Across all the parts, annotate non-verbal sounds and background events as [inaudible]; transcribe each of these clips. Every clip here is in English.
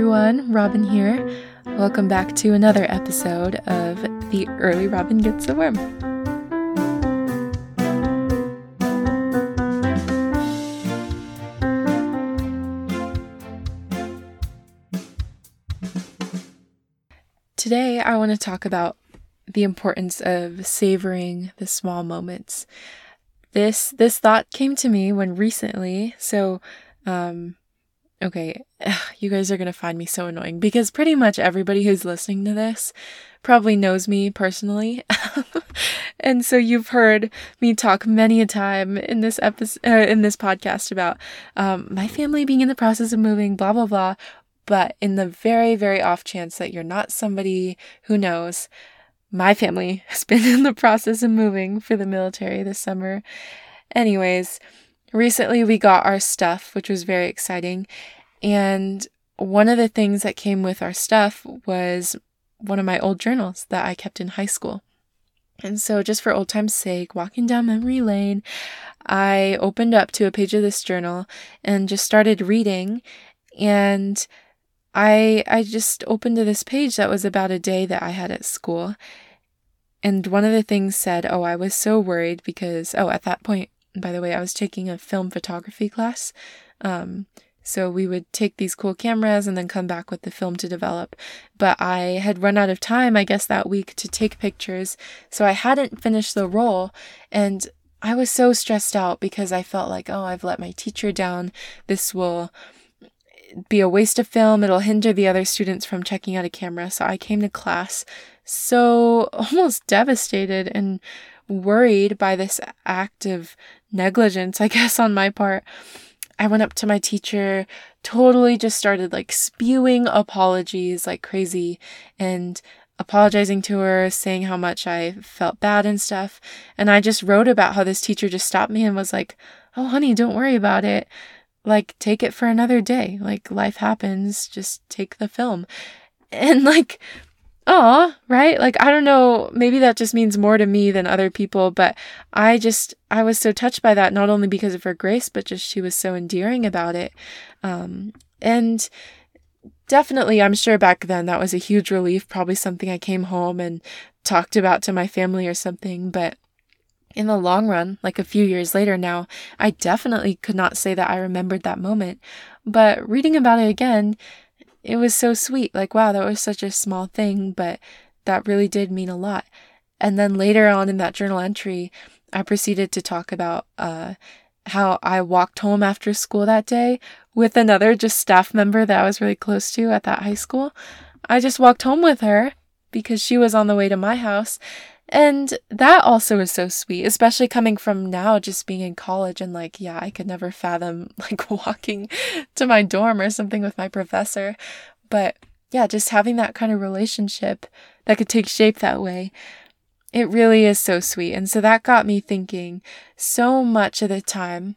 everyone. Robyn here. Welcome back to another episode of The Early Robyn Gets a Worm. Today, I want to talk about the importance of savoring the small moments. This this thought came to me when recently, so um okay, [sighs] you guys are going to find me so annoying because pretty much everybody who's listening to this probably knows me personally. [laughs] and so you've heard me talk many a time in this episode, uh, in this podcast about um, my family being in the process of moving, blah, blah, blah. But in the very, very off chance that you're not somebody who knows, my family [laughs] has been in the process of moving for the military this summer. Anyways, recently we got our stuff, which was very exciting. And one of the things that came with our stuff was one of my old journals that I kept in high school. And so, just for old time's sake, walking down memory lane, I opened up to a page of this journal and just started reading. And I I just opened to this page that was about a day that I had at school. And one of the things said, "Oh, I was so worried because oh, at that point, by the way, I was taking a film photography class. Um, so we would take these cool cameras and then come back with the film to develop. But I had run out of time, I guess, that week to take pictures. So I hadn't finished the roll. And I was so stressed out because I felt like, oh, I've let my teacher down. This will be a waste of film. It'll hinder the other students from checking out a camera. So I came to class so [laughs] almost devastated and worried by this act of negligence, I [laughs] guess, on my part. I went up to my teacher, totally just started like spewing apologies like crazy and apologizing to her, saying how much I felt bad and stuff. And I just wrote about how this teacher just stopped me and was like, Oh, honey, don't worry about it. Like, take it for another day. Like, life happens. Just take the film. [laughs] And like, oh, right? Like, I don't know, maybe that just means more to me than other people, but I just, I was so touched by that, not only because of her grace, but just she was so endearing about it. Um, and definitely, I'm sure back then that was a huge relief, probably something I came home and talked about to my family or something, but in the long run, like a few years later now, I definitely could not say that I remembered that moment. But reading about it again, it was so sweet. Like, wow, that was such a small thing, but that really did mean a lot. And then later on in that journal entry, I proceeded to talk about uh, how I walked home after school that day with another just staff member that I was really close to at that high school. I just walked home with her because she was on the way to my house and that also is so sweet, especially coming from now just being in college and like, yeah, I could never fathom [laughs] like walking to my dorm or something with my professor. But yeah, just having that kind of relationship that could take shape that way. It really is so sweet. And so that got me thinking so much of the time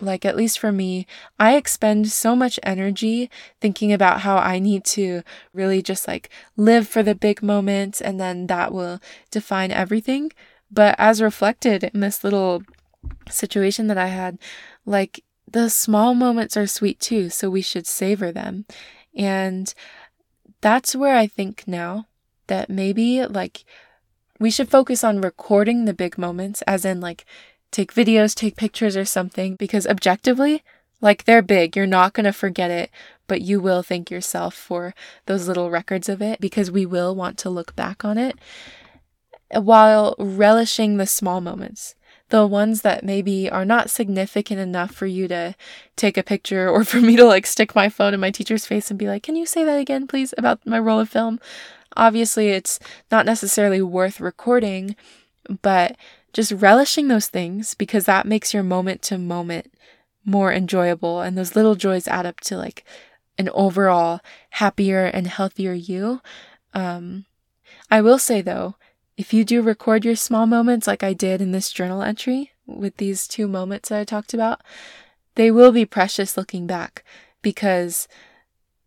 like at least for me, I expend so much energy thinking about how I need to really just like live for the big moments and then that will define everything. But as reflected in this little situation that I had, like the small moments are sweet too, so we should savor them. And that's where I think now that maybe like we should focus on recording the big moments, as in like take videos, take pictures or something because objectively, like they're big, you're not going to forget it, but you will thank yourself for those little records of it because we will want to look back on it while relishing the small moments. The ones that maybe are not significant enough for you to take a picture or [laughs] for me to like stick my phone in my teacher's face and be like, Can you say that again, please, about my roll of film? Obviously, it's not necessarily worth recording, but just relishing those things because that makes your moment to moment more enjoyable. And those little joys add up to like an overall happier and healthier you. Um, I will say though, if you do record your small moments like I did in this journal entry with these two moments that I talked about, they will be precious looking back because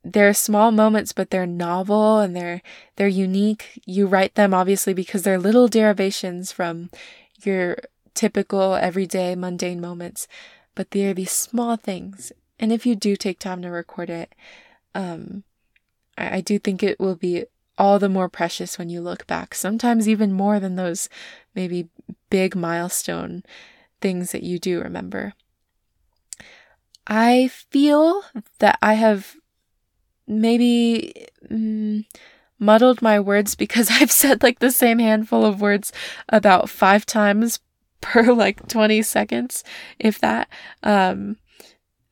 they're small moments but they're novel and they're they're unique. You write them obviously because they're little derivations from your typical everyday mundane moments, but they are these small things. And if you do take time to record it, um, I, I do think it will be all the more precious when you look back, sometimes even more than those maybe big milestone things that you do remember. I feel that I have maybe mm, muddled my words because [laughs] I've said like the same handful of words about five times [laughs] per like 20 seconds, if that. Um,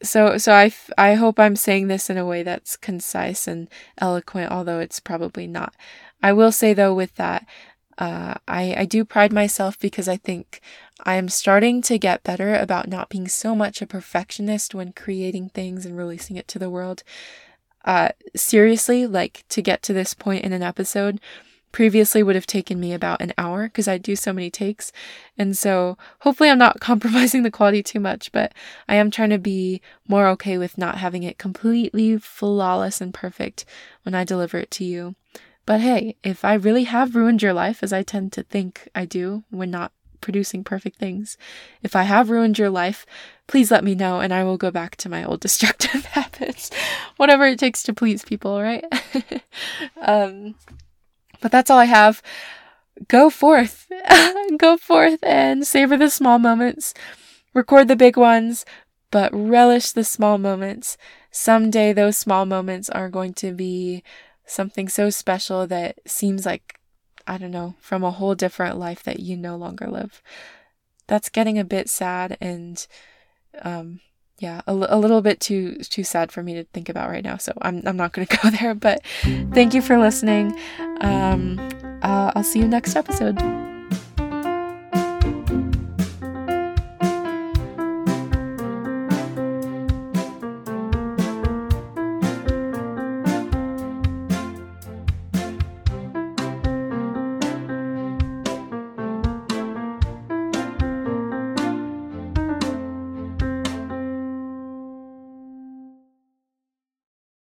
so so I, f- I hope i'm saying this in a way that's concise and eloquent although it's probably not i will say though with that uh, I, I do pride myself because i think i am starting to get better about not being so much a perfectionist when creating things and releasing it to the world uh, seriously like to get to this point in an episode previously would have taken me about an hour because I do so many takes. And so hopefully I'm not [laughs] compromising the quality too much, but I am trying to be more okay with not having it completely flawless and perfect when I deliver it to you. But hey, if I really have ruined your life, as I tend to think I do when not producing perfect things, if I have ruined your life, please let me know and I will go back to my old [laughs] destructive [laughs] habits. Whatever it takes to please people, right? [laughs] um, but that's all I have. Go forth. Go forth and savor the small moments. Record the big ones, but relish the small moments. Someday those small moments are going to be something so special that seems like, I don't know, from a whole different life that you no longer live. That's getting a bit sad and um, yeah, a, a little bit too too sad for me to think about right now. So I'm I'm not going [laughs] to go there. But thank you for listening. Um, uh, I'll see you next episode.